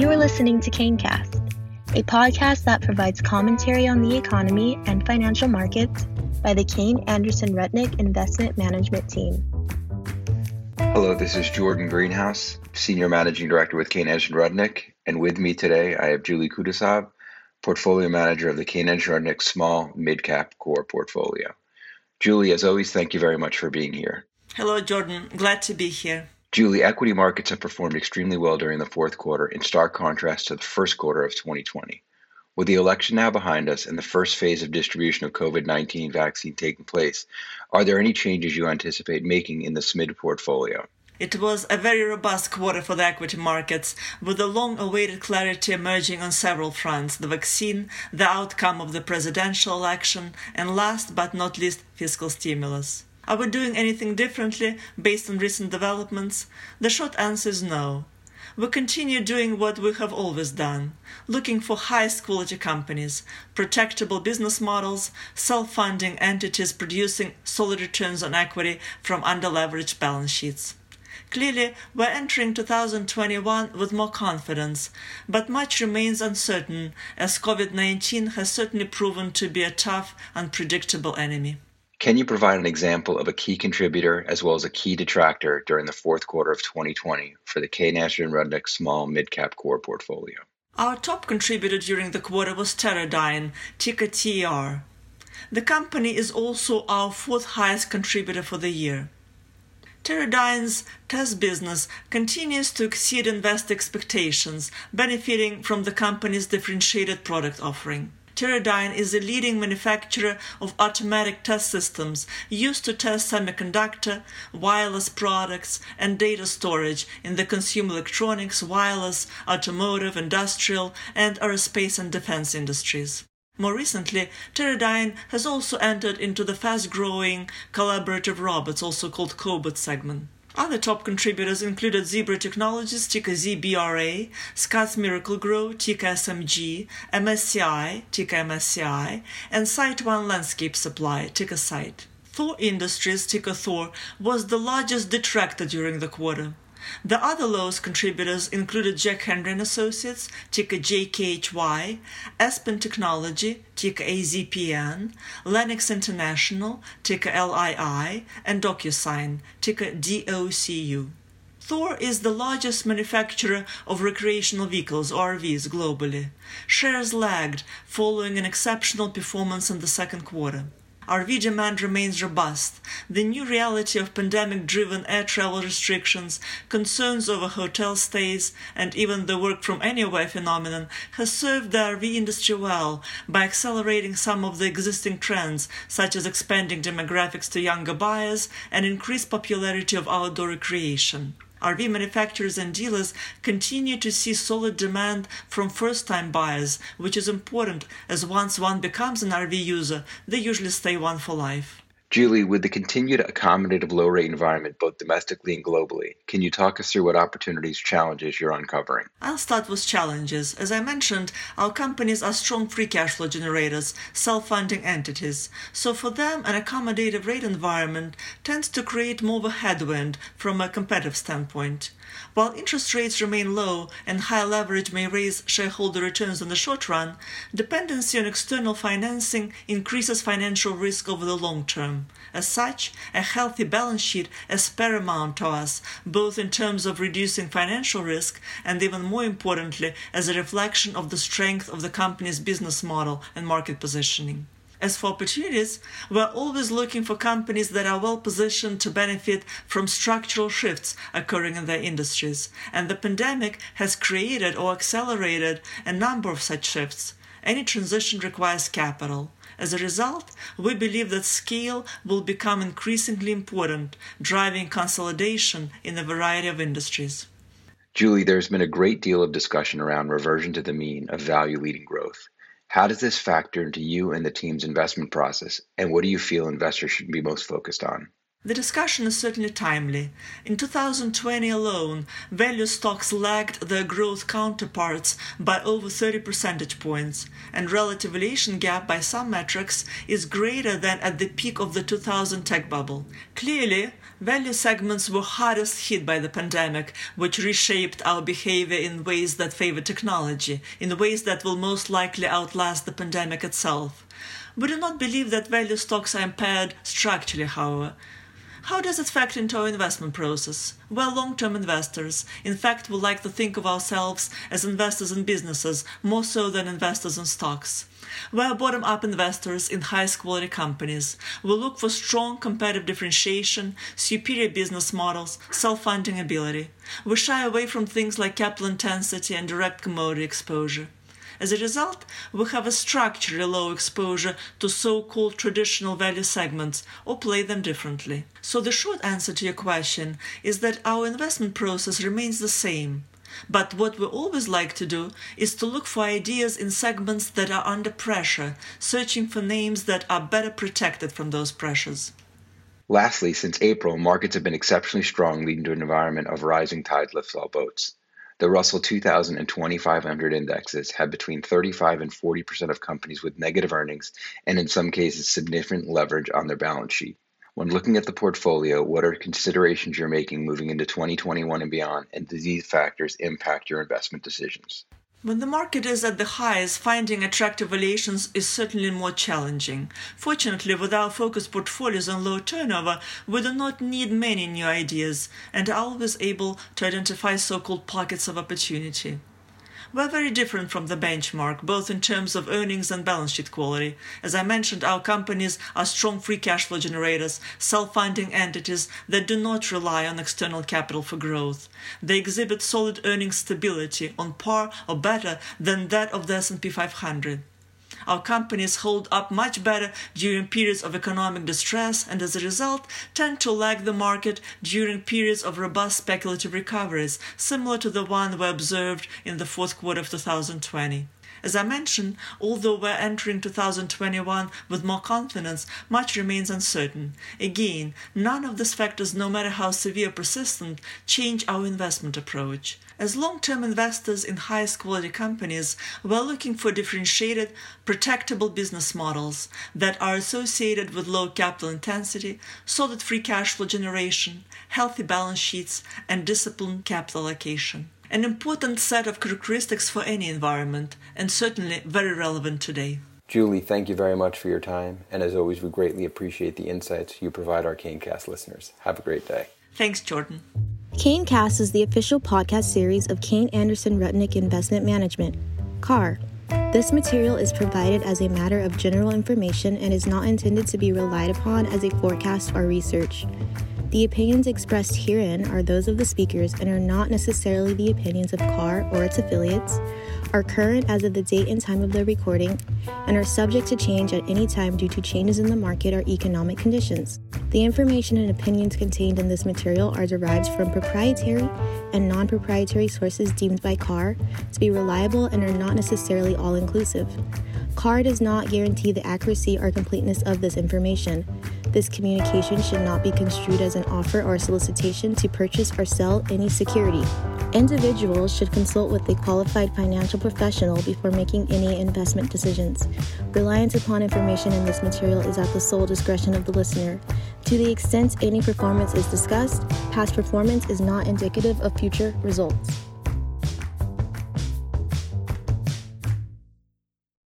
You are listening to KayneCast, a podcast that provides commentary on the economy and financial markets by the Kayne Anderson Rudnick Investment Management Team. Hello, this is Jordan Greenhouse, Senior Managing Director with Kayne Anderson Rudnick, and with me today I have Julie Kutasov, Portfolio Manager of the Kayne Anderson Rudnick Small Mid Cap Core Portfolio. Julie, as always, thank you very much for being here. Hello, Jordan. Glad to be here. Julie, equity markets have performed extremely well during the fourth quarter, in stark contrast to the first quarter of 2020. With the election now behind us and the first phase of distribution of COVID 19 vaccine taking place, are there any changes you anticipate making in the SMID portfolio? It was a very robust quarter for the equity markets, with the long awaited clarity emerging on several fronts the vaccine, the outcome of the presidential election, and last but not least, fiscal stimulus. Are we doing anything differently based on recent developments? The short answer is no. We continue doing what we have always done looking for highest quality companies, protectable business models, self funding entities producing solid returns on equity from underleveraged balance sheets. Clearly, we're entering 2021 with more confidence, but much remains uncertain as COVID 19 has certainly proven to be a tough, unpredictable enemy. Can you provide an example of a key contributor as well as a key detractor during the fourth quarter of 2020 for the Kayne Anderson Rudnick Small Mid Cap Core portfolio? Our top contributor during the quarter was Teradyne, ticker TR. The company is also our fourth highest contributor for the year. Teradyne's test business continues to exceed investor expectations, benefiting from the company's differentiated product offering. Teradyne is a leading manufacturer of automatic test systems used to test semiconductor, wireless products, and data storage in the consumer electronics, wireless, automotive, industrial, and aerospace and defense industries. More recently, Teradyne has also entered into the fast-growing collaborative robots, also called cobot segment. Other top contributors included Zebra Technologies, ticker ZBRA, Scotts Miracle-Gro, ticker SMG, MSCI, ticker MSCI, and SiteOne Landscape Supply, ticker Site. Thor Industries, ticker Thor, was the largest detractor during the quarter. The other Lowe's contributors included Jack Henry & Associates, ticker JKHY, Aspen Technology, ticker AZPN, Lennox International, ticker LII, and DocuSign, ticker DOCU. Thor is the largest manufacturer of recreational vehicles, RVs, globally. Shares lagged following an exceptional performance in the second quarter. RV demand remains robust. The new reality of pandemic driven air travel restrictions, concerns over hotel stays, and even the work from anywhere phenomenon has served the RV industry well by accelerating some of the existing trends, such as expanding demographics to younger buyers and increased popularity of outdoor recreation. RV manufacturers and dealers continue to see solid demand from first time buyers, which is important as once one becomes an RV user, they usually stay one for life. Julie, with the continued accommodative low rate environment both domestically and globally, can you talk us through what opportunities, challenges you're uncovering? I'll start with challenges. As I mentioned, our companies are strong free cash flow generators, self funding entities. So for them, an accommodative rate environment tends to create more of a headwind from a competitive standpoint. While interest rates remain low and high leverage may raise shareholder returns in the short run, dependency on external financing increases financial risk over the long term. As such, a healthy balance sheet is paramount to us, both in terms of reducing financial risk and even more importantly, as a reflection of the strength of the company's business model and market positioning. As for opportunities, we're always looking for companies that are well positioned to benefit from structural shifts occurring in their industries, and the pandemic has created or accelerated a number of such shifts. Any transition requires capital. As a result, we believe that scale will become increasingly important, driving consolidation in a variety of industries. Julie, there's been a great deal of discussion around reversion to the mean of value leading growth. How does this factor into you and the team's investment process, and what do you feel investors should be most focused on? The discussion is certainly timely. In 2020 alone, value stocks lagged their growth counterparts by over 30 percentage points, and relative valuation gap by some metrics is greater than at the peak of the 2000 tech bubble. Clearly, value segments were hardest hit by the pandemic, which reshaped our behavior in ways that favor technology, in ways that will most likely outlast the pandemic itself. We do not believe that value stocks are impaired structurally, however. How does it factor into our investment process? Well, long term investors, in fact, we like to think of ourselves as investors in businesses more so than investors in stocks. We are bottom up investors in highest quality companies. We look for strong competitive differentiation, superior business models, self funding ability. We shy away from things like capital intensity and direct commodity exposure. As a result, we have a structurally low exposure to so called traditional value segments or play them differently. So, the short answer to your question is that our investment process remains the same. But what we always like to do is to look for ideas in segments that are under pressure, searching for names that are better protected from those pressures. Lastly, since April, markets have been exceptionally strong, leading to an environment of rising tide lifts all boats. The Russell 2000 and 2500 indexes have between 35 and 40% of companies with negative earnings and, in some cases, significant leverage on their balance sheet. When looking at the portfolio, what are considerations you're making moving into 2021 and beyond, and do these factors impact your investment decisions? When the market is at the highs, finding attractive valuations is certainly more challenging. Fortunately, with our focused portfolios on low turnover, we do not need many new ideas and are always able to identify so called pockets of opportunity were very different from the benchmark, both in terms of earnings and balance sheet quality. As I mentioned, our companies are strong free cash flow generators, self funding entities that do not rely on external capital for growth. They exhibit solid earnings stability on par or better than that of the S&P 500 our companies hold up much better during periods of economic distress and as a result tend to lag the market during periods of robust speculative recoveries, similar to the one we observed in the fourth quarter of 2020. As I mentioned, although we're entering 2021 with more confidence, much remains uncertain. Again, none of these factors, no matter how severe or persistent, change our investment approach. As long term investors in highest quality companies, we're looking for differentiated, protectable business models that are associated with low capital intensity, solid free cash flow generation, healthy balance sheets, and disciplined capital allocation an important set of characteristics for any environment, and certainly very relevant today. Julie, thank you very much for your time, and as always, we greatly appreciate the insights you provide our KayneCast listeners. Have a great day. Thanks, Jordan. KayneCast is the official podcast series of Kayne Anderson Rudnick Investment Management, KAR. This material is provided as a matter of general information and is not intended to be relied upon as a forecast or research. The opinions expressed herein are those of the speakers and are not necessarily the opinions of KAR or its affiliates, are current as of the date and time of the recording, and are subject to change at any time due to changes in the market or economic conditions. The information and opinions contained in this material are derived from proprietary and non proprietary sources deemed by KAR to be reliable and are not necessarily all inclusive. KAR does not guarantee the accuracy or completeness of this information. This communication should not be construed as an offer or solicitation to purchase or sell any security. Individuals should consult with a qualified financial professional before making any investment decisions. Reliance upon information in this material is at the sole discretion of the listener. To the extent any performance is discussed, past performance is not indicative of future results.